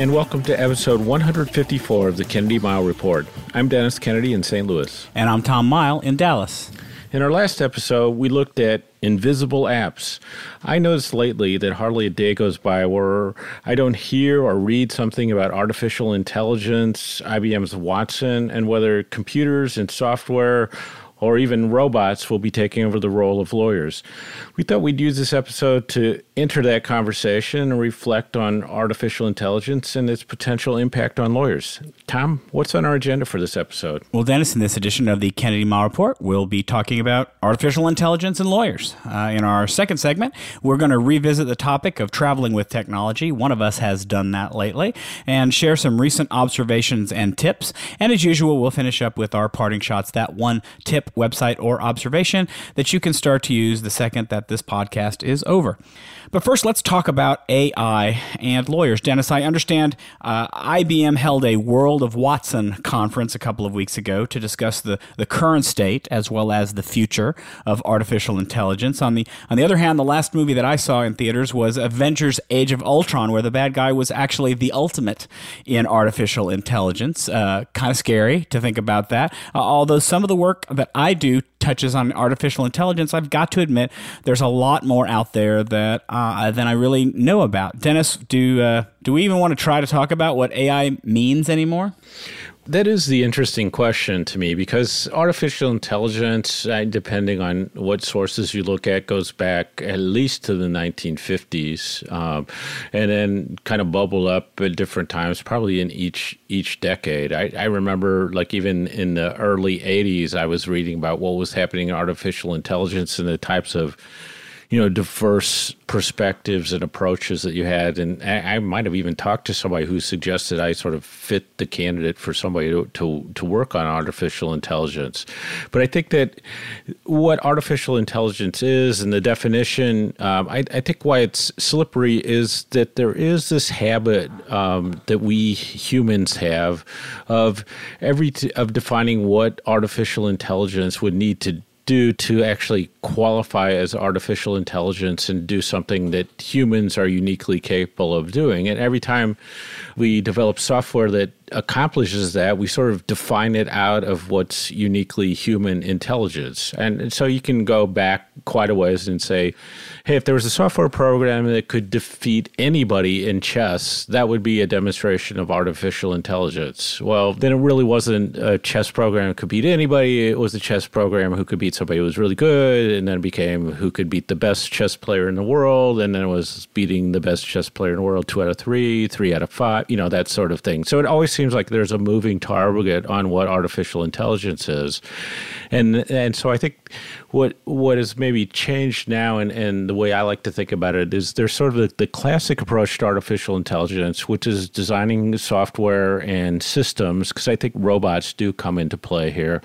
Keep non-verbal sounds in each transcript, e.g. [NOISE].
And welcome to episode 154 of the Kennedy Mighell Report. I'm Dennis Kennedy in St. Louis. And I'm Tom Mighell in Dallas. In our last episode, we looked at invisible apps. I noticed lately that hardly a day goes by where I don't hear or read something about artificial intelligence, IBM's Watson, and whether computers and software or even robots will be taking over the role of lawyers. We thought we'd use this episode to enter that conversation and reflect on artificial intelligence and its potential impact on lawyers. Tom, what's on our agenda for this episode? Well, Dennis, in this edition of the Kennedy Mighell Report, we'll be talking about artificial intelligence and lawyers. Uh, in our second segment, we're going to revisit the topic of traveling with technology. One of us has done that lately, and share some recent observations and tips. And as usual, we'll finish up with our parting shots that one tip, website, or observation that you can start to use the second that this podcast is over. But first, let's talk about AI and lawyers. Dennis, I understand uh, IBM held a World of Watson conference a couple of weeks ago to discuss the, the current state as well as the future of artificial intelligence. On the on the other hand, the last movie that I saw in theaters was Avengers: Age of Ultron, where the bad guy was actually the ultimate in artificial intelligence. Uh, kind of scary to think about that. Uh, although some of the work that I do touches on artificial intelligence, I've got to admit there's a lot more out there that uh, than I really know about. Dennis, do uh, do we even want to try to talk about what AI means anymore? That is the interesting question to me because artificial intelligence, depending on what sources you look at, goes back at least to the 1950s, um, and then kind of bubble up at different times, probably in each each decade. I, I remember, like even in the early 80s, I was reading about what was happening in artificial intelligence and the types of you know diverse perspectives and approaches that you had. And I, I, might have even talked to somebody who suggested I sort of fit the candidate for somebody to, to, to work on artificial intelligence. But I think that what artificial intelligence is and the definition um, I, I, think why it's slippery is that there is this habit um, that we humans have of every t- of defining what artificial intelligence would need to do to actually qualify as artificial intelligence and do something that humans are uniquely capable of doing. And every time we develop software that accomplishes that, we sort of define it out of what's uniquely human intelligence. And so you can go back quite a ways and say, hey, if there was a software program that could defeat anybody in chess, that would be a demonstration of artificial intelligence. Well, then it really wasn't a chess program that could beat anybody. It was a chess program who could beat somebody who was really good, and then it became who could beat the best chess player in the world, and then it was beating the best chess player in the world two out of three, three out of five, you know, that sort of thing. So it always seems like there's a moving target on what artificial intelligence is. And and so I think what what has maybe changed now and, and the way I like to think about it is there's sort of the, the classic approach to artificial intelligence, which is designing software and systems, because I think robots do come into play here,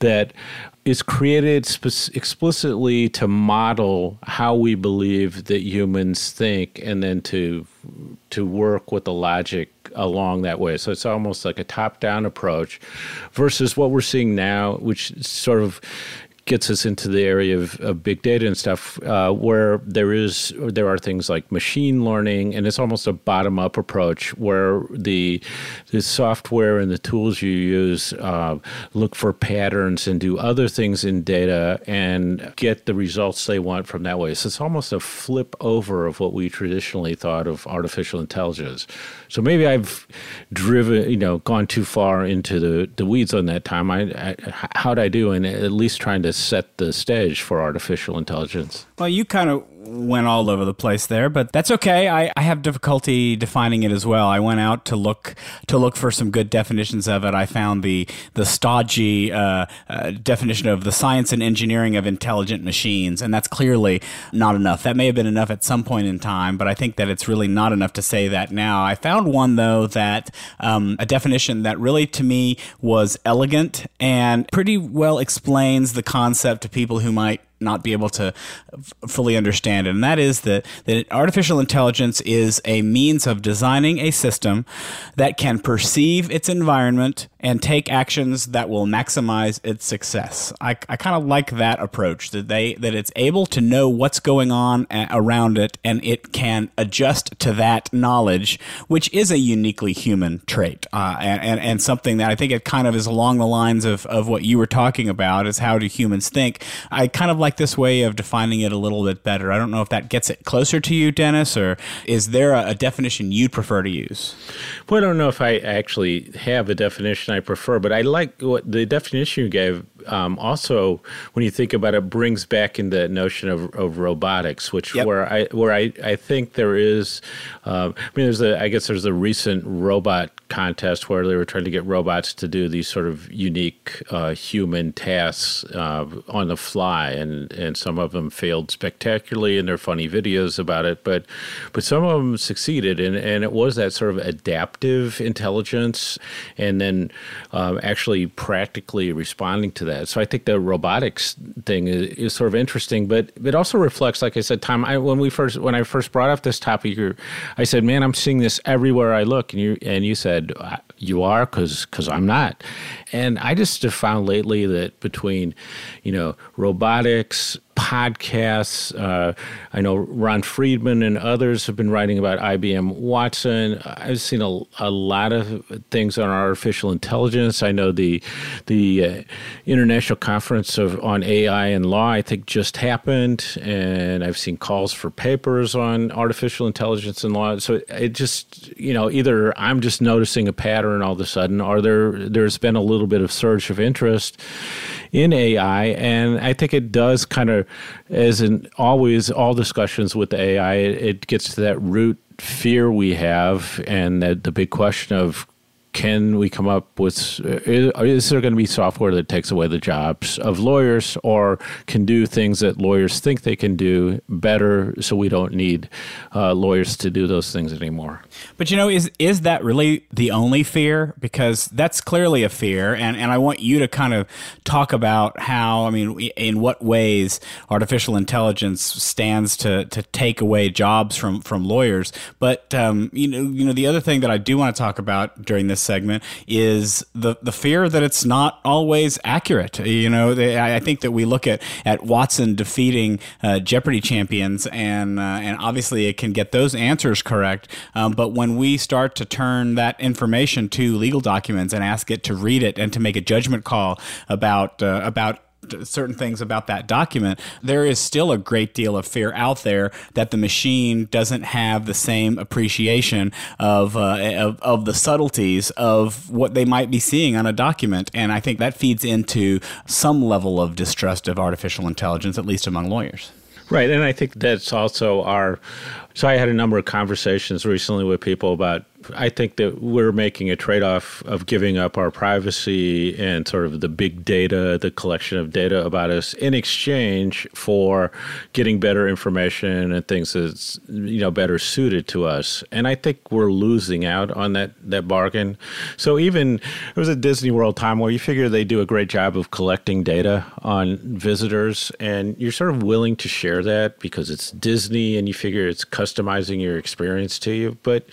that is created spe- explicitly to model how we believe that humans think and then to to work with the logic along that way. So it's almost like a top down approach versus what we're seeing now, which sort of gets us into the area of, of big data and stuff, uh, where there is there are things like machine learning, and it's almost a bottom up approach where the the software and the tools you use uh, look for patterns and do other things in data and get the results they want from that way. So it's almost a flip over of what we traditionally thought of artificial intelligence. So maybe I've driven, you know, gone too far into the, the weeds on that time. I, I how'd I do in at least trying to set the stage for artificial intelligence? Well, you kind of went all over the place there, but that's okay. I, I have difficulty defining it as well. I went out to look to look for some good definitions of it. I found the the stodgy uh, uh, definition of the science and engineering of intelligent machines, and that's clearly not enough. That may have been enough at some point in time, but I think that it's really not enough to say that now. I found one though that um, a definition that really to me was elegant and pretty well explains the concept to people who might not be able to fully understand it. And that is that, that artificial intelligence is a means of designing a system that can perceive its environment and take actions that will maximize its success. I, I kind of like that approach that they that it's able to know what's going on a- around it and it can adjust to that knowledge, which is a uniquely human trait uh, and, and, and something that I think it kind of is along the lines of, of what you were talking about is how do humans think. I kind of like this way of defining it a little bit better. I don't know if that gets it closer to you, Dennis, or is there a, a definition you'd prefer to use? Well, I don't know if I actually have a definition I prefer, but I like what the definition you gave. Um, also, when you think about it, brings back in the notion of, of robotics, which Yep. where I where I, I think there is. Uh, I mean, there's a I guess there's a recent robot contest where they were trying to get robots to do these sort of unique uh, human tasks uh, on the fly, and and some of them failed spectacularly, and there are funny videos about it, but but some of them succeeded, and and it was that sort of adaptive intelligence, and then um, actually practically responding to that. So I think the robotics thing is, is sort of interesting, but it also reflects, like I said, Tom. I, when we first when I first brought up this topic, I said, "Man, I'm seeing this everywhere I look," and you and you said, "Uh, "You are," because because I'm not. And I just have found lately that between, you know, robotics, podcasts, uh, I know Ron Friedmann and others have been writing about IBM Watson. I've seen a, a lot of things on artificial intelligence. I know the the uh, International Conference of on AI and Law, I think, just happened, and I've seen calls for papers on artificial intelligence and law. So it just, you know, either I'm just noticing a pattern all of a sudden, or there there's been a little bit of surge of interest in AI, and I think it does kind of, as in always, all discussions with AI, it, it gets to that root fear we have, and that the big question of can we come up with is, is there going to be software that takes away the jobs of lawyers or can do things that lawyers think they can do better so we don't need uh, lawyers to do those things anymore But you know, is is that really the only fear? Because that's clearly a fear, and, and I want you to kind of talk about how, I mean, in what ways artificial intelligence stands to, to take away jobs from, from lawyers. But um, you know, you know, the other thing that I do want to talk about during this segment is the the fear that it's not always accurate. You know, they, I I think that we look at at Watson defeating uh, Jeopardy champions, and uh, and obviously it can get those answers correct. Um, but when we start to turn that information to legal documents and ask it to read it and to make a judgment call about uh, about certain things about that document, there is still a great deal of fear out there that the machine doesn't have the same appreciation of, uh, of, of the subtleties of what they might be seeing on a document. And I think that feeds into some level of distrust of artificial intelligence, at least among lawyers. Right, and I think that's also our. So I had a number of conversations recently with people about. I think that we're making a trade-off of giving up our privacy and sort of the big data, the collection of data about us, in exchange for getting better information and things that's you know better suited to us. And I think we're losing out on that that bargain. So even it was a Disney World time where you figure they do a great job of collecting data on visitors, and you're sort of willing to share that because it's Disney, and you figure it's customizing your experience to you, but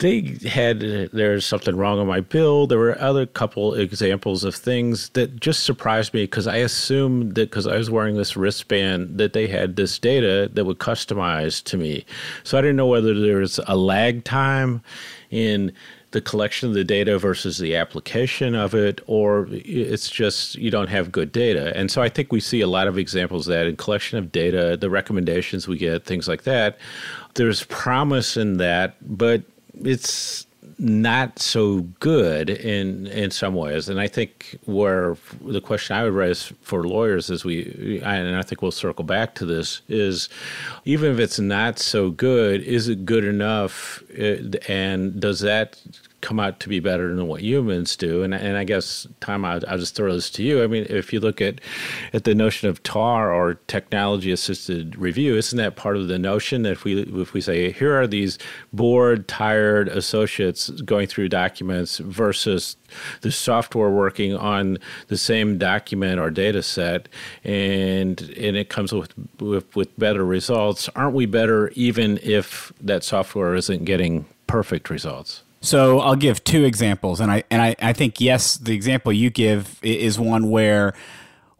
they had there's something wrong on my bill. There were other couple examples of things that just surprised me because I assumed that because I was wearing this wristband that they had this data that would customize to me. So I didn't know whether there was a lag time in the collection of the data versus the application of it, or it's just you don't have good data. And so I think we see a lot of examples of that in collection of data, the recommendations we get, things like that. There's promise in that, but it's not so good in in some ways. And I think where the question I would raise for lawyers is we, and I think we'll circle back to this, is even if it's not so good, is it good enough? And does that come out to be better than what humans do. And, and I guess, Tom, I'll, I'll, just throw this to you. I mean, if you look at, at the notion of TAR or technology assisted review, isn't that part of the notion that if we, if we say, here are these bored, tired associates going through documents versus the software working on the same document or data set and and it comes with, with with better results aren't we better even if that software isn't getting perfect results so I'll give two examples, and I and I, I think yes, the example you give is one where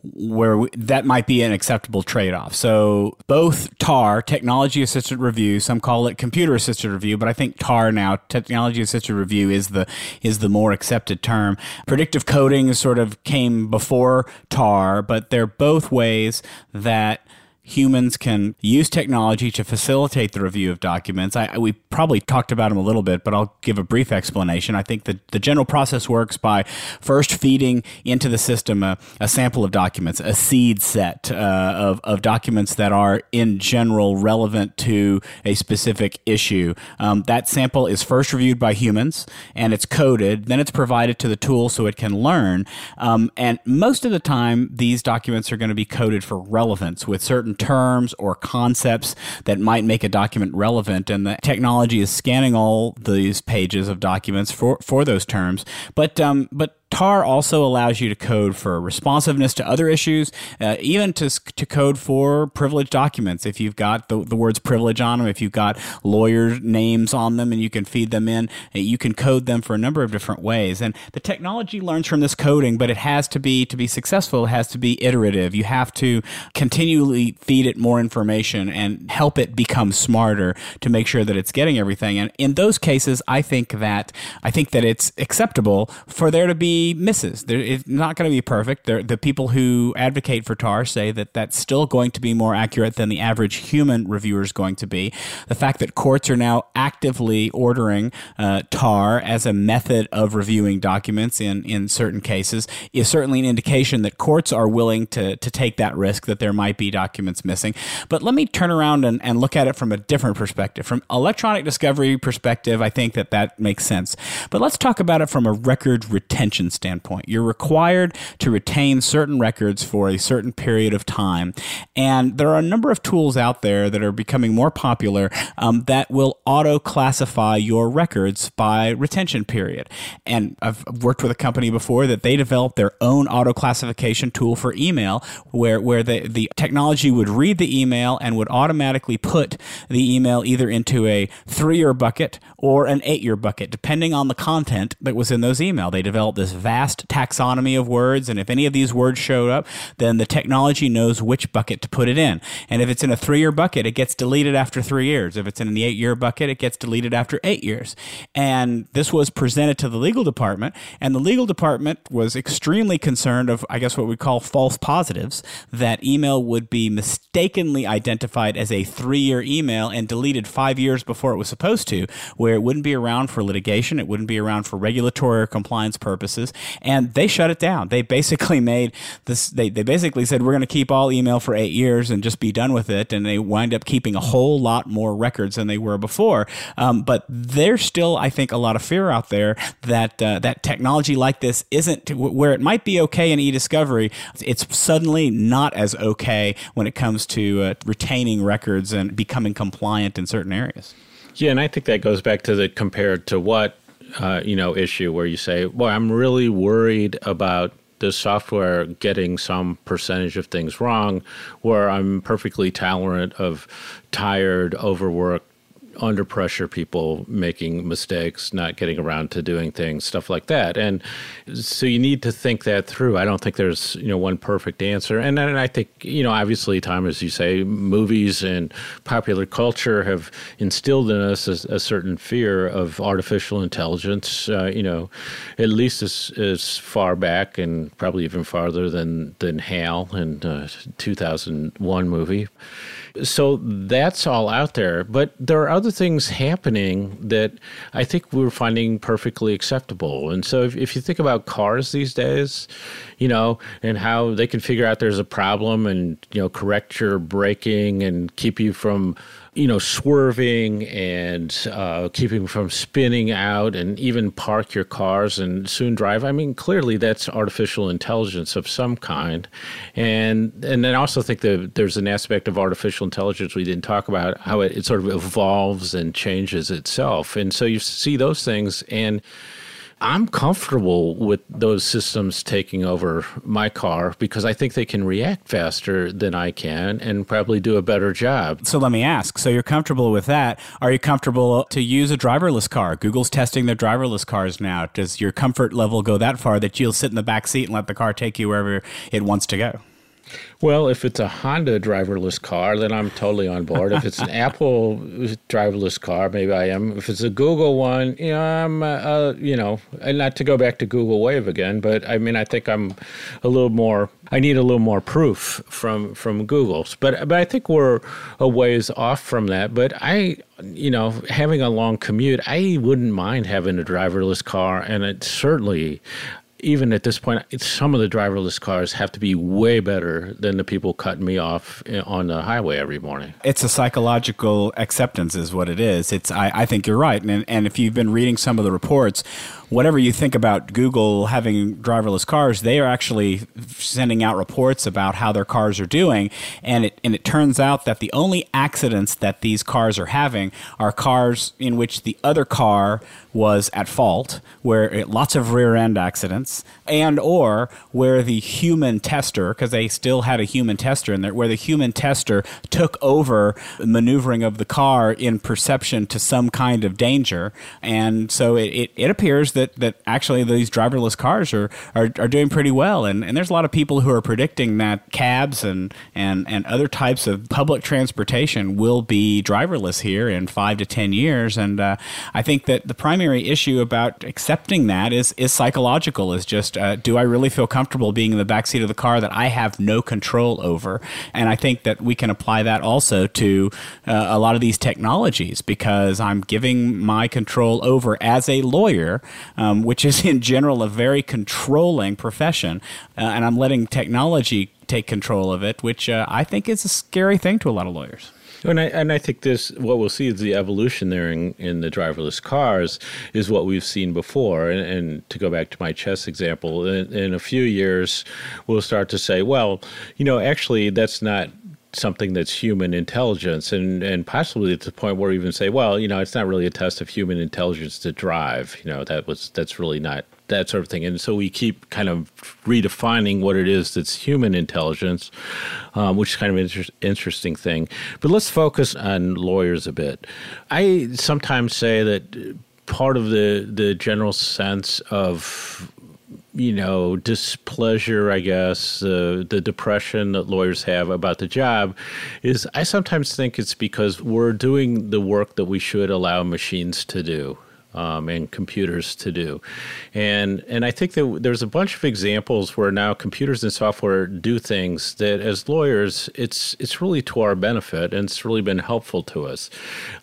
where we, that might be an acceptable trade-off. So both TAR, technology assisted review, some call it computer assisted review, but I think TAR now, technology assisted review is the is the more accepted term. Predictive coding sort of came before TAR, but they're both ways that humans can use technology to facilitate the review of documents. I, we probably talked about them a little bit, but I'll give a brief explanation. I think that the general process works by first feeding into the system a, a sample of documents, a seed set uh, of, of documents that are in general relevant to a specific issue. Um, that sample is first reviewed by humans and it's coded, then it's provided to the tool so it can learn. Um, and most of the time, these documents are going to be coded for relevance with certain terms or concepts that might make a document relevant. And the technology is scanning all these pages of documents for, for those terms. But, um, but tar also allows you to code for responsiveness to other issues, uh, even to, to code for privileged documents. If you've got the, the words privilege on them, if you've got lawyer names on them and you can feed them in, uh, you can code them for a number of different ways. And the technology learns from this coding, but it has to be, to be successful, it has to be iterative. You have to continually feed it more information and help it become smarter to make sure that it's getting everything. And in those cases, I think that, I think that it's acceptable for there to be misses. There, it's not going to be perfect. There, the people who advocate for TAR say that that's still going to be more accurate than the average human reviewer is going to be. The fact that courts are now actively ordering uh, TAR as a method of reviewing documents in, in certain cases is certainly an indication that courts are willing to, to take that risk that there might be documents missing. But let me turn around and, and look at it from a different perspective. From electronic discovery perspective, I think that that makes sense. But let's talk about it from a record retention standpoint. You're required to retain certain records for a certain period of time. And there are a number of tools out there that are becoming more popular um, that will auto classify your records by retention period. And I've worked with a company before that they developed their own auto classification tool for email where, where the, the technology would read the email and would automatically put the email either into a three year bucket or an eight year bucket, depending on the content that was in those email. They developed this vast taxonomy of words, and if any of these words showed up, then the technology knows which bucket to put it in. And if it's in a three year bucket, it gets deleted after three years. If it's in the eight year bucket, it gets deleted after eight years. And this was presented to the legal department, and the legal department was extremely concerned of, I guess, what we call false positives that email would be mistakenly identified as a three year email and deleted five years before it was supposed to, where it wouldn't be around for litigation, it wouldn't be around for regulatory or compliance purposes and they shut it down. They basically [LAUGHS] made this. They they basically said we're going to keep all email for eight years and just be done with it, and they wind up keeping a whole lot more records than they were before. Um, but there's still, I think, a lot of fear out there that uh, that technology like this isn't where it might be okay in e-discovery. It's suddenly not as okay when it comes to uh, retaining records and becoming compliant in certain areas. Yeah, and I think that goes back to the compared to what uh, you know issue where you say, "Well, I'm really worried about the software getting some percentage of things wrong," where I'm perfectly tolerant of tired, overworked under pressure people making mistakes, not getting around to doing things, stuff like that. And so you need to think that through. I don't think there's, you know, one perfect answer. And, and I think, you know, obviously, Tom, as you say, movies and popular culture have instilled in us a, a certain fear of artificial intelligence, uh, you know, at least as, as far back and probably even farther than, than HAL in uh, 2001 movie So that's all out there. But there are other things happening that I think we're finding perfectly acceptable. And so if, if you think about cars these days, you know, and how they can figure out there's a problem and, you know, correct your braking and keep you from you know, swerving and uh, keeping from spinning out and even park your cars and soon drive. I mean, clearly that's artificial intelligence of some kind. And and then I also think that there's an aspect of artificial intelligence we didn't talk about, how it, it sort of evolves and changes itself. And so you see those things and I'm comfortable with those systems taking over my car because I think they can react faster than I can and probably do a better job. So let me ask so you're comfortable with that. Are you comfortable to use a driverless car? Google's testing their driverless cars now. Does your comfort level go that far that you'll sit in the back seat and let the car take you wherever it wants to go? Well, if it's a Honda driverless car, then I'm totally on board. if it's an [LAUGHS] Apple driverless car, maybe I am. If it's a Google one, you know, I'm, uh, uh, you know, and not to go back to Google Wave again, but I mean, I think I'm a little more. I need a little more proof from from Google's, but but I think we're a ways off from that. But I, you know, having a long commute, I wouldn't mind having a driverless car, and it certainly even at this point, some of the driverless cars have to be way better than the people cutting me off eh, on the highway every morning. It's a psychological acceptance, is what it is. It's I, I think you're right, and and if you've been reading some of the reports, whatever you think about Google having driverless cars, they are actually sending out reports about how their cars are doing, and it and it turns out that the only accidents that these cars are having are cars in which the other car was at fault, where it, lots of rear end accidents, and or where the human tester, because they still had a human tester in there, where the human tester took over maneuvering of the car in perception to some kind of danger, and so it, it, it appears that that, actually these driverless cars are, are, are doing pretty well. And, and there's a lot of people who are predicting that cabs and, and, and other types of public transportation will be driverless here in five to 10 years. And uh, I think that the primary issue about accepting that is, is psychological, is just uh, do I really feel comfortable being in the backseat of the car that I have no control over? And I think that we can apply that also to uh, a lot of these technologies because I'm giving my control over as a lawyer um, which is [LAUGHS] in general a very controlling profession, uh, and I'm letting technology take control of it, which uh, I think is a scary thing to a lot of lawyers. And I, and I think this, what we'll see is the evolution there in, in the driverless cars is what we've seen before. And, and to go back to my chess example, in, in, a few years, we'll start to say, well, you know, actually, that's not something that's human intelligence and and possibly at the point where we even say well you know it's not really a test of human intelligence to drive you know that was that's really not that sort of thing. And so we keep kind of redefining what it is that's human intelligence um, which is kind of an inter- interesting thing. But let's focus on lawyers a bit. I sometimes say that part of the the general sense of you know, displeasure, I guess, uh, the depression that lawyers have about the job is I sometimes think it's because we're doing the work that we should allow machines to do. Um, and computers to do, and and I think that there's a bunch of examples where now computers and software do things that as lawyers it's it's really to our benefit and it's really been helpful to us.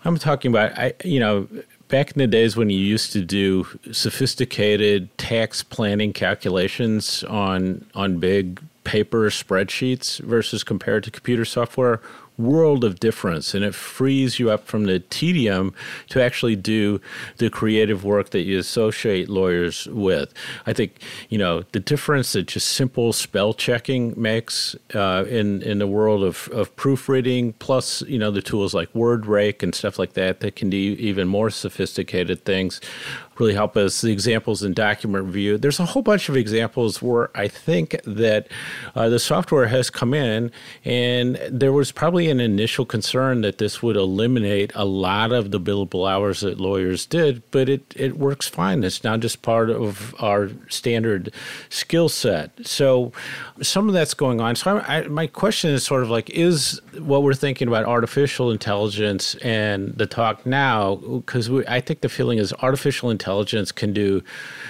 I'm talking about I you know back in the days when you used to do sophisticated tax planning calculations on on big paper spreadsheets versus compared to computer software world of difference and it frees you up from the tedium to actually do the creative work that you associate lawyers with. I think, you know, the difference that just simple spell checking makes uh, in, in the world of, of proofreading, plus, you know, the tools like WordRake and stuff like that that can do even more sophisticated things really help us. The examples in document review. There's a whole bunch of examples where I think that uh, the software has come in, and there was probably an initial concern that this would eliminate a lot of the billable hours that lawyers did, but it, it works fine. It's now just part of our standard skill set. So some of that's going on. So I, I, my question is sort of like, is what we're thinking about artificial intelligence and the talk now? Because I think the feeling is artificial intelligence intelligence can do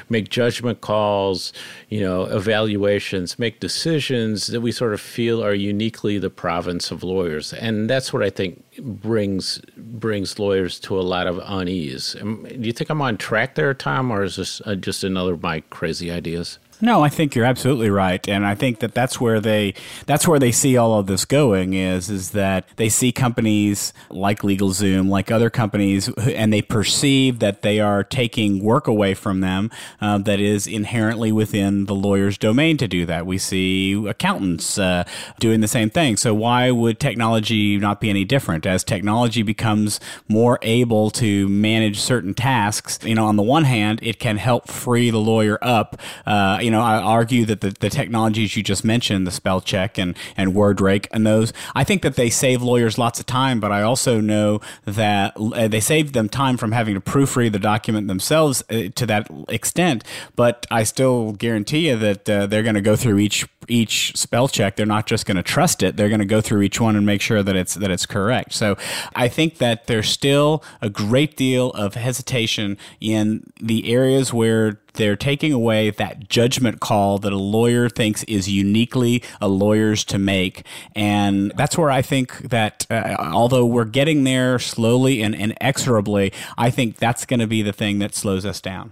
make judgment calls, you know, evaluations, make decisions that we sort of feel are uniquely the province of lawyers. And that's what I think brings brings lawyers to a lot of unease. Do you think I'm on track there, Tom, or is this uh, just another of my crazy ideas? No, I think you're absolutely right, and I think that that's where they that's where they see all of this going is is that they see companies like LegalZoom, like other companies, and they perceive that they are taking work away from them uh, that is inherently within the lawyer's domain to do that. We see accountants uh, doing the same thing. So why would technology not be any different? As technology becomes more able to manage certain tasks, you know, on the one hand, it can help free the lawyer up. Uh, you know, I argue that the, the technologies you just mentioned, the spell check and, and WordRake and those, I think that they save lawyers lots of time, but I also know that uh, they save them time from having to proofread the document themselves uh, to that extent. But I still guarantee you that uh, they're going to go through each each spell check. They're not just going to trust it. They're going to go through each one and make sure that it's that it's correct. So I think that there's still a great deal of hesitation in the areas where they're taking away that judgment call that a lawyer thinks is uniquely a lawyer's to make. And that's where I think that, uh, although we're getting there slowly and inexorably, I think that's going to be the thing that slows us down.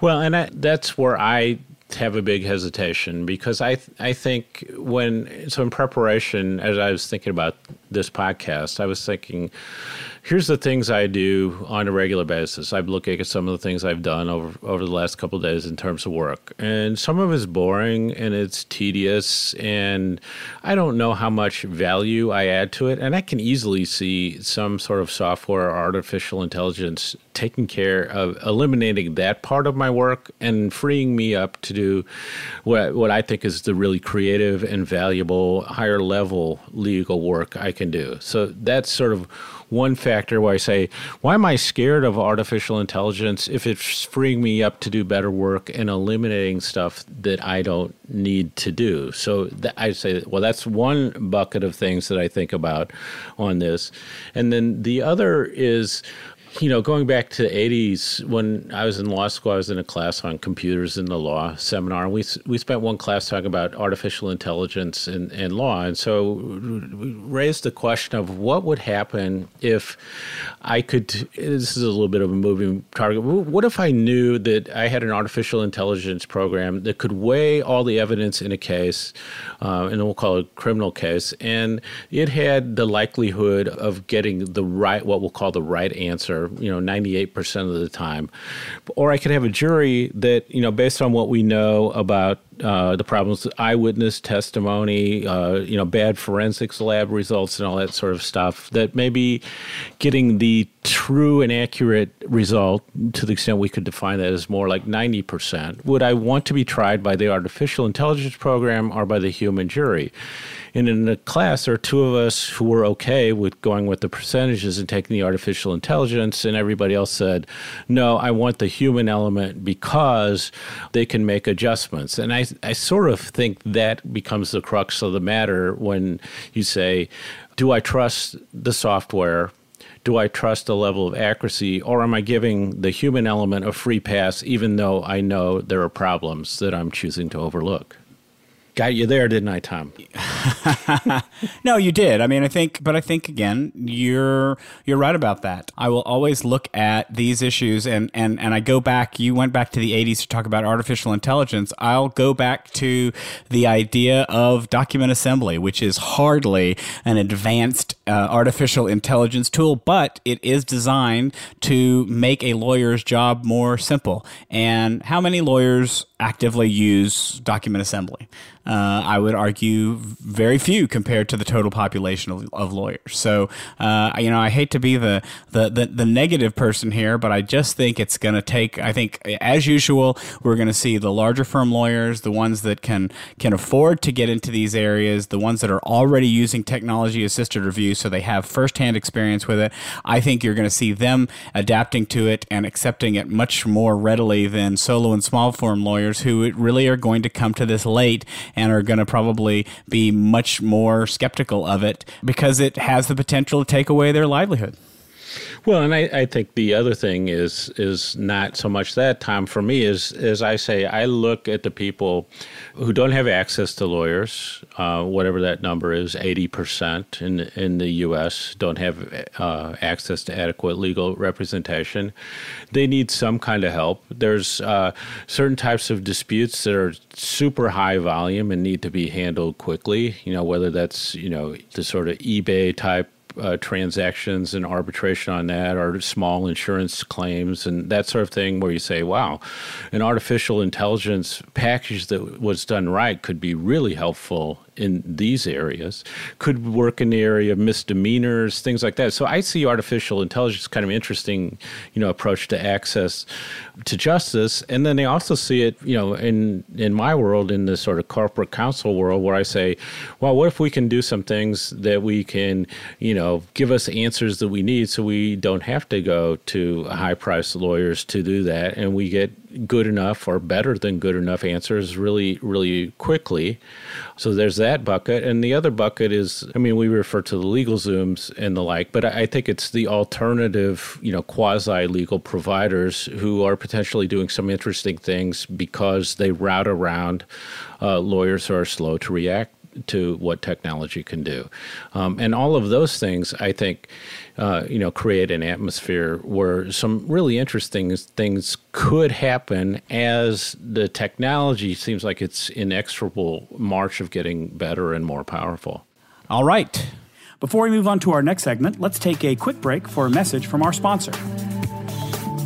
Well, and I, that's where I have a big hesitation because I I think when so in preparation as I was thinking about this podcast, I was thinking here's the things I do on a regular basis. I'm looking at some of the things I've done over over the last couple days in terms of work, and some of it's boring and it's tedious, and I don't know how much value I add to it. And I can easily see some sort of software or artificial intelligence taking care of eliminating that part of my work and freeing me up to do what what I think is the really creative and valuable higher level legal work I can do. So that's sort of one factor where I say, why am I scared of artificial intelligence if it's freeing me up to do better work and eliminating stuff that I don't need to do? So th- I say, well, that's one bucket of things that I think about on this. And then the other is, you know, going back to the 80s, when I was in law school, I was in a class on computers in the law seminar. And we, we spent one class talking about artificial intelligence and, and law. And so we raised the question of what would happen if I could, this is a little bit of a moving target. What if I knew that I had an artificial intelligence program that could weigh all the evidence in a case, uh, and we'll call it a criminal case, and it had the likelihood of getting the right, what we'll call the right answer you know 98% of the time. Or i could have a jury that you know based on what we know about uh, the problems eyewitness testimony uh, you know bad forensics lab results and all that sort of stuff that maybe getting the true and accurate result to the extent we could define that as more like 90% would i want to be tried by the artificial intelligence program or by the human jury and in the class, there are two of us who were okay with going with the percentages and taking the artificial intelligence, and everybody else said, no, I want the human element because they can make adjustments. And I, I sort of think that becomes the crux of the matter when you say, do I trust the software? do I trust the level of accuracy, or am I giving the human element a free pass, even though I know there are problems that I'm choosing to overlook? Got you there, didn't I, Tom? [LAUGHS] no, you did. I mean, I think, but I think again, you're you're right about that. I will always look at these issues, and and and I go back. You went back to the '80s to talk about artificial intelligence. I'll go back to the idea of document assembly, which is hardly an advanced uh, artificial intelligence tool, but it is designed to make a lawyer's job more simple. And how many lawyers actively use document assembly? Uh, I would argue very few compared to the total population of, of lawyers. So, uh, you know, I hate to be the, the, the, the negative person here, but I just think it's going to take, I think, as usual, we're going to see the larger firm lawyers, the ones that can, can afford to get into these areas, the ones that are already using technology assisted review so they have firsthand experience with it. I think you're going to see them adapting to it and accepting it much more readily than solo and small firm lawyers who really are going to come to this late and are going to probably be much more skeptical of it because it has the potential to take away their livelihood. Well, and I, I, think the other thing is is not so much that Tom. For me, is as I say, I look at the people who don't have access to lawyers, uh, whatever that number is, eighty percent in in the U.S. don't have uh, access to adequate legal representation. They need some kind of help. There's uh, certain types of disputes that are super high volume and need to be handled quickly. You know, whether that's you know the sort of eBay type uh, transactions and arbitration on that, or small insurance claims and that sort of thing, where you say, wow, an artificial intelligence package that was done right could be really helpful in these areas, could work in the area of misdemeanors, things like that. So I see artificial intelligence kind of interesting, you know, approach to access to justice. And then they also see it, you know, in in my world, in the sort of corporate counsel world, where I say, well, what if we can do some things that we can, you know, give us answers that we need, so we don't have to go to high priced lawyers to do that, and we get good enough or better than good enough answers really, really quickly. So there's that bucket. And the other bucket is, I mean, we refer to the LegalZooms and the like, but I think it's the alternative, you know, quasi legal providers who are potentially doing some interesting things because they route around uh, lawyers who are slow to react to what technology can do. Um, and all of those things, I think, uh, you know, create an atmosphere where some really interesting things could happen as the technology seems like it's inexorable march of getting better and more powerful. All right. Before we move on to our next segment, let's take a quick break for a message from our sponsor.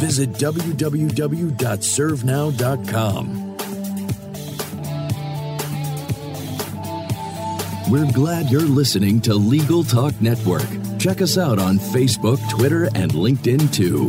Visit www.servenow.com. We're glad you're listening to Legal Talk Network. Check us out on Facebook, Twitter, and LinkedIn too.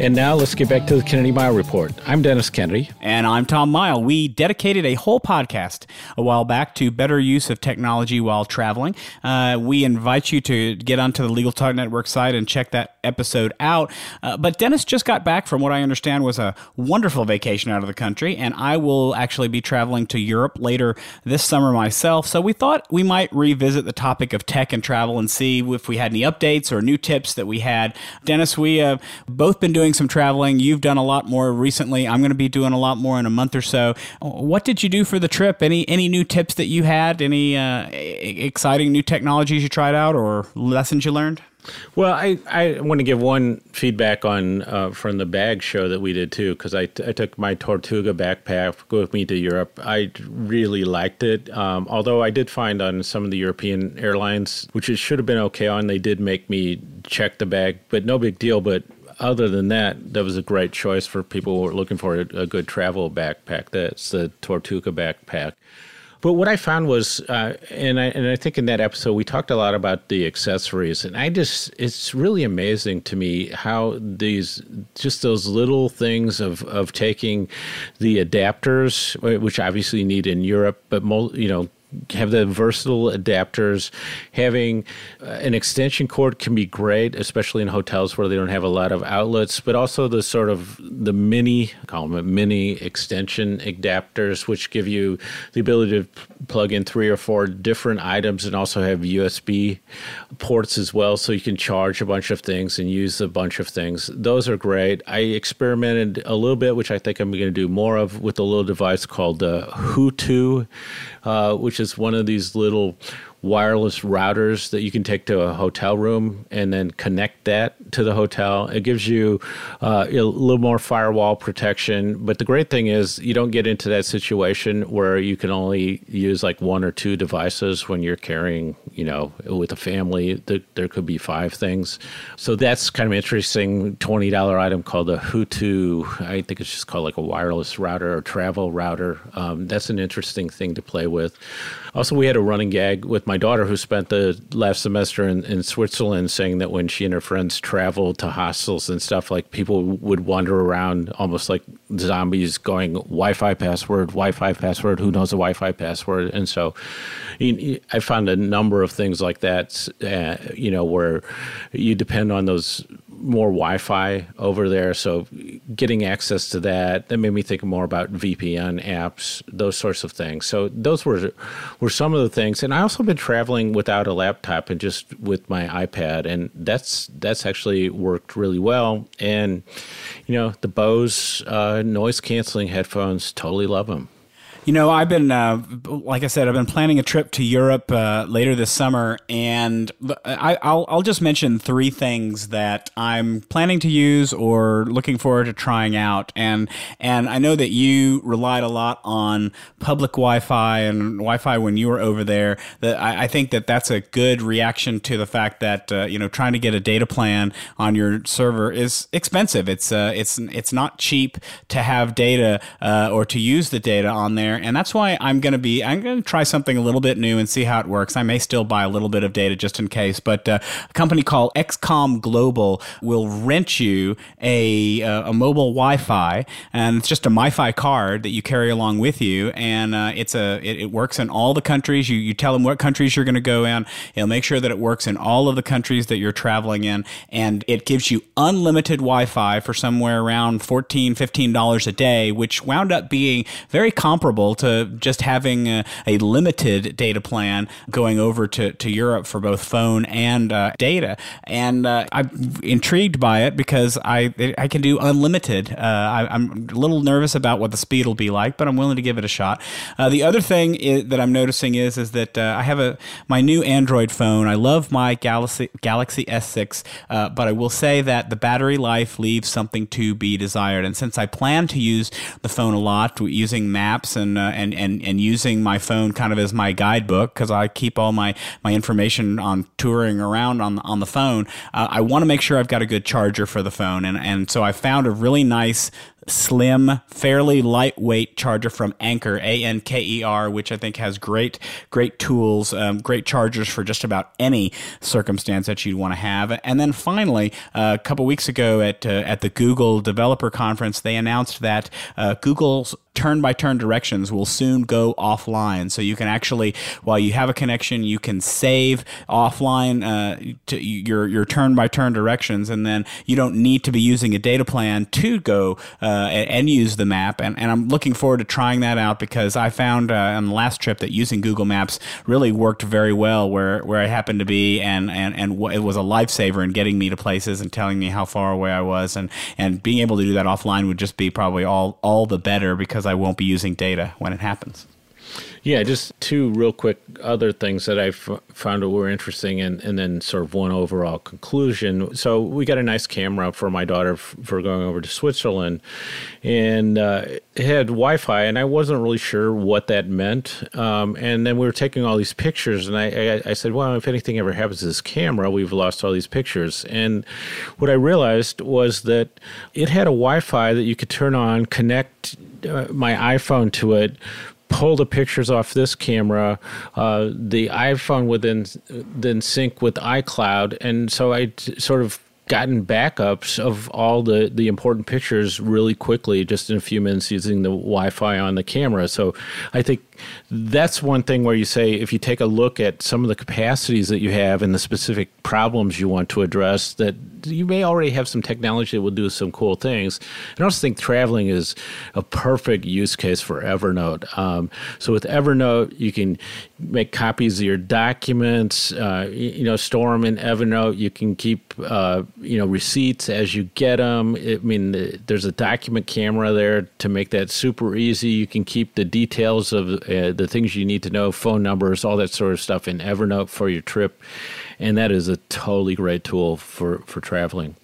And now let's get back to the Kennedy Mighell Report. I'm Dennis Kennedy. And I'm Tom Mighell. We dedicated a whole podcast a while back to better use of technology while traveling. Uh, we invite you to get onto the Legal Talk Network site and check that episode out. Uh, but Dennis just got back from what I understand was a wonderful vacation out of the country, and I will actually be traveling to Europe later this summer myself. So we thought we might revisit the topic of tech and travel and see if we had any updates or new tips that we had. Dennis, we have both been doing some traveling. You've done a lot more recently. I'm going to be doing a lot more in a month or so. What did you do for the trip? Any any new tips that you had? Any uh, exciting new technologies you tried out or lessons you learned? Well, I, I want to give one feedback on uh, from the bag show that we did too, because I, t- I took my Tortuga backpack with me to Europe. I really liked it. Um, although I did find on some of the European airlines, which it should have been okay on, they did make me check the bag, but no big deal. But other than that, that was a great choice for people who are looking for a, a good travel backpack. That's the Tortuga backpack. But what I found was, uh, and I and I think in that episode we talked a lot about the accessories, and I just it's really amazing to me how these just those little things of of taking the adapters, which obviously need in Europe, but you know have the versatile adapters. Having uh, an extension cord can be great, especially in hotels where they don't have a lot of outlets. But also the sort of the mini, call them mini extension adapters, which give you the ability to plug in three or four different items and also have USB ports as well, so you can charge a bunch of things and use a bunch of things. Those are great. I experimented a little bit, which I think I'm going to do more of, with a little device called the uh, HooToo, uh, which is one of these little wireless routers that you can take to a hotel room and then connect that to the hotel. It gives you uh, a little more firewall protection. But the great thing is, you don't get into that situation where you can only use like one or two devices when you're carrying, you know, with a family. There, could be five things. So that's kind of interesting. $20 item called a HooToo. I think it's just called like a wireless router or travel router. Um, that's an interesting thing to play with. Also, we had a running gag with my daughter who spent the last semester in, in Switzerland saying that when she and her friends travel to hostels and stuff, like people would wander around almost like zombies, going Wi-Fi password, Wi-Fi password. Who knows a Wi-Fi password? And so, I found a number of things like that. Uh, you know, where you depend on those more Wi-Fi over there, so getting access to that that made me think more about VPN apps, those sorts of things. So those were were some of the things, and I also been traveling without a laptop and just with my iPad, and that's that's actually worked really well. And you know, the Bose uh, noise canceling headphones, totally love them. You know, I've been, uh, like I said, I've been planning a trip to Europe uh, later this summer, and I, will I'll just mention three things that I'm planning to use or looking forward to trying out. And and I know that you relied a lot on public Wi-Fi and Wi-Fi when you were over there. That I, I think that that's a good reaction to the fact that uh, you know trying to get a data plan on your server is expensive. It's uh, it's it's not cheap to have data uh, or to use the data on there there. And that's why I'm going to be, I'm going to try something a little bit new and see how it works. I may still buy a little bit of data just in case, but uh, a company called XCOM Global will rent you a, uh, a mobile Wi-Fi, and it's just a MiFi card that you carry along with you, and uh, it's a it, it, works in all the countries. You you tell them what countries you're going to go in. It'll make sure that it works in all of the countries that you're traveling in, and it gives you unlimited Wi-Fi for somewhere around 14 15 dollars a day, which wound up being very comparable comparable to just having a, a limited data plan going over to, to Europe for both phone and uh, data. And uh, I'm intrigued by it because I I can do unlimited. Uh, I, am a little nervous about what the speed will be like, but I'm willing to give it a shot. Uh, the other thing is, that I'm noticing is is that uh, I have a my new Android phone. I love my Galaxy Galaxy S6, uh, but I will say that the battery life leaves something to be desired. And since I plan to use the phone a lot using maps and and uh, and and and using my phone kind of as my guidebook because I keep all my my information on touring around on on the phone. Uh, I want to make sure I've got a good charger for the phone, and and so I found a really nice slim, fairly lightweight charger from Anker, A N K E R, which I think has great, great tools, um, great chargers for just about any circumstance that you'd want to have. And then finally, uh, a couple weeks ago at uh, at the Google Developer Conference, they announced that uh, Google's turn by turn directions will soon go offline. So you can actually, while you have a connection, you can save offline uh, to your your turn by turn directions, and then you don't need to be using a data plan to go uh, and use the map. And, and I'm looking forward to trying that out because I found uh, on the last trip that using Google Maps really worked very well where, where I happened to be, and, and, and it was a lifesaver in getting me to places and telling me how far away I was. And, and being able to do that offline would just be probably all, all the better because I won't be using data when it happens. Yeah, just two real quick other things that I f- found were interesting, and, and then sort of one overall conclusion. So we got a nice camera for my daughter f- for going over to Switzerland, and uh, it had Wi-Fi, and I wasn't really sure what that meant. Um, and then we were taking all these pictures, and I, I, I said, "Well, if anything ever happens to this camera, we've lost all these pictures." And what I realized was that it had a Wi-Fi that you could turn on, connect uh, my iPhone to it pull the pictures off this camera. Uh, the iPhone would then then sync with iCloud, and so I sort of gotten backups of all the, the important pictures really quickly, just in a few minutes using the Wi-Fi on the camera. So I think that's one thing where you say if you take a look at some of the capacities that you have and the specific problems you want to address, that you may already have some technology that will do some cool things. I also think traveling is a perfect use case for Evernote. Um, so with Evernote, you can make copies of your documents, uh, you know, store them in Evernote. You can keep, uh, you know, receipts as you get them. I mean, there's a document camera there to make that super easy. You can keep the details of uh, the things you need to know, phone numbers, all that sort of stuff in Evernote for your trip and that is a totally great tool for for traveling.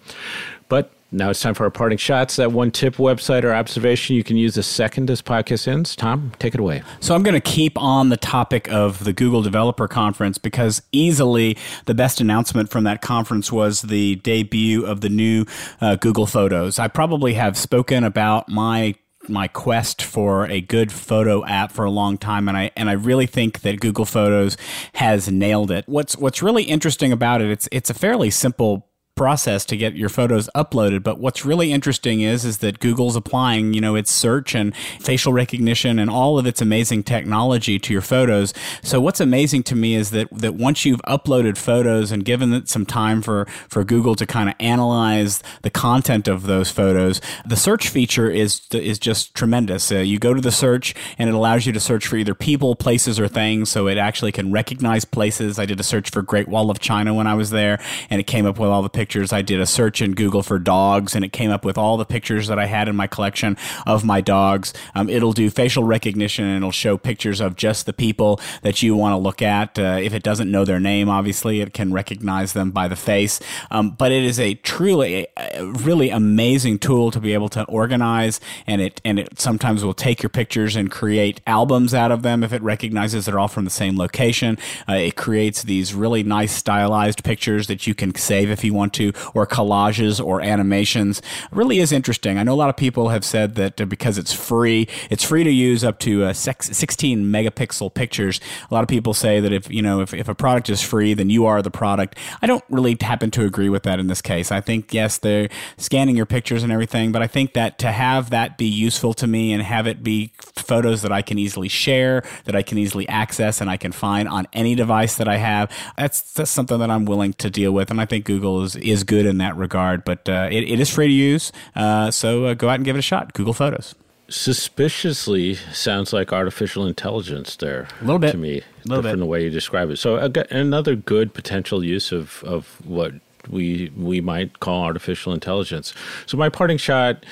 But now it's time for our parting shots. That one tip, website, or observation you can use the second as podcast ends. Tom, take it away. So I'm going to keep on the topic of the Google Developer Conference because easily the best announcement from that conference was the debut of the new uh, Google Photos. I probably have spoken about my my quest for a good photo app for a long time, and I and I really think that Google Photos has nailed it. What's what's really interesting about it? It's it's a fairly simple process to get your photos uploaded. But what's really interesting is is that Google's applying, you know, its search and facial recognition and all of its amazing technology to your photos. So what's amazing to me is that that once you've uploaded photos and given it some time for for Google to kind of analyze the content of those photos, the search feature is is just tremendous. Uh, you go to the search and it allows you to search for either people, places, or things. So it actually can recognize places. I did a search for Great Wall of China when I was there, and it came up with all the pictures. I did a search in Google for dogs, and it came up with all the pictures that I had in my collection of my dogs. Um, it'll do facial recognition and it'll show pictures of just the people that you want to look at. Uh, if it doesn't know their name, obviously, it can recognize them by the face. Um, but it is a truly, really amazing tool to be able to organize, and it and it sometimes will take your pictures and create albums out of them if it recognizes they're all from the same location. Uh, it creates these really nice stylized pictures that you can save if you want to, or collages or animations. Really is interesting. I know a lot of people have said that because it's free, it's free to use up to uh, 16 megapixel pictures. A lot of people say that if you know if, if a product is free, then you are the product. I don't really happen to agree with that in this case. I think yes, they're scanning your pictures and everything, but I think that to have that be useful to me and have it be photos that I can easily share, that I can easily access, and I can find on any device that I have, that's, that's something that I'm willing to deal with. And I think Google is, is good in that regard. But uh, it, it is free to use, uh, so uh, go out and give it a shot. Google Photos suspiciously sounds like artificial intelligence there a little bit to me a little bit from the way you describe it so another good potential use of, of what we we might call artificial intelligence. So my parting shot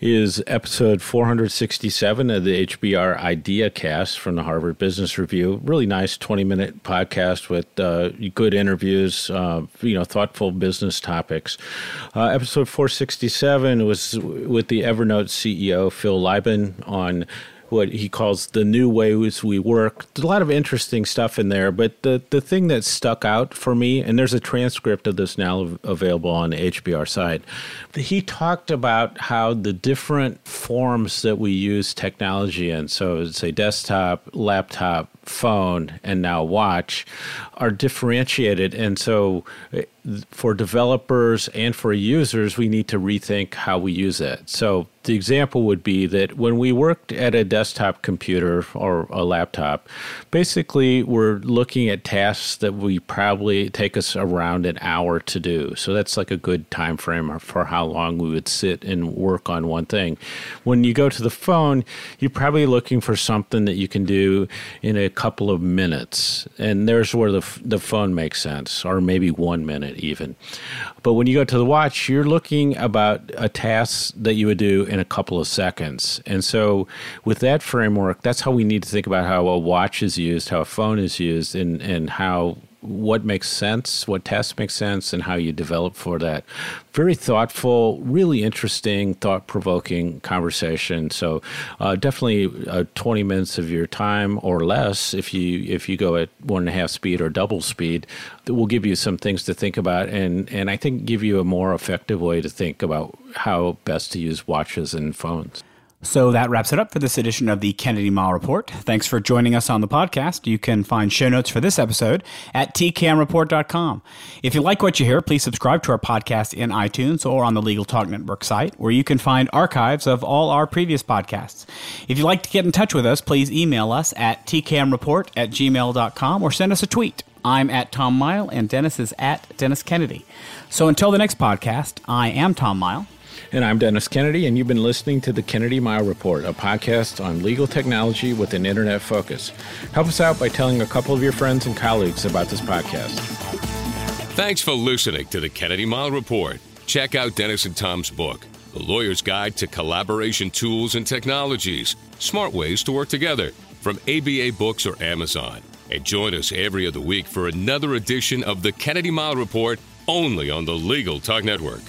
is episode 467 of the HBR Idea Cast from the Harvard Business Review. Really nice 20 minute podcast with uh, good interviews, uh, you know, thoughtful business topics. Uh, episode 467 was with the Evernote CEO Phil Libin on what he calls the new ways we work. There's a lot of interesting stuff in there, but the, the thing that stuck out for me, and there's a transcript of this now available on the HBR site, he talked about how the different forms that we use technology in, so say desktop, laptop, phone, and now watch, are differentiated. And so for developers and for users, we need to rethink how we use it. So the example would be that when we worked at a desktop computer or a laptop, basically we're looking at tasks that we probably take us around an hour to do. So that's like a good time frame for how long we would sit and work on one thing. When you go to the phone, you're probably looking for something that you can do in a couple of minutes. And there's where the the phone makes sense or maybe 1 minute even. But when you go to the watch, you're looking about a task that you would do in a couple of seconds. And so, with that framework, that's how we need to think about how a watch is used, how a phone is used, and, and how what makes sense, what tests make sense, and how you develop for that. Very thoughtful, really interesting, thought provoking conversation. So uh, definitely uh, 20 minutes of your time or less if you if you go at one and a half speed or double speed, that will give you some things to think about and and I think give you a more effective way to think about how best to use watches and phones. So that wraps it up for this edition of the Kennedy Mighell Report. Thanks for joining us on the podcast. You can find show notes for this episode at tkmreport.com. If you like what you hear, please subscribe to our podcast in iTunes or on the Legal Talk Network site, where you can find archives of all our previous podcasts. If you'd like to get in touch with us, please email us at tkmreport at gmail.com or send us a tweet. I'm at Tom Mighell and Dennis is at Dennis Kennedy. So until the next podcast, I am Tom Mighell. And I'm Dennis Kennedy, and you've been listening to the Kennedy Mighell Report, a podcast on legal technology with an internet focus. Help us out by telling a couple of your friends and colleagues about this podcast. Thanks for listening to the Kennedy Mighell Report. Check out Dennis and Tom's book, The Lawyer's Guide to Collaboration Tools and Technologies Smart Ways to Work Together, from ABA Books or Amazon. And join us every other week for another edition of the Kennedy Mighell Report only on the Legal Talk Network.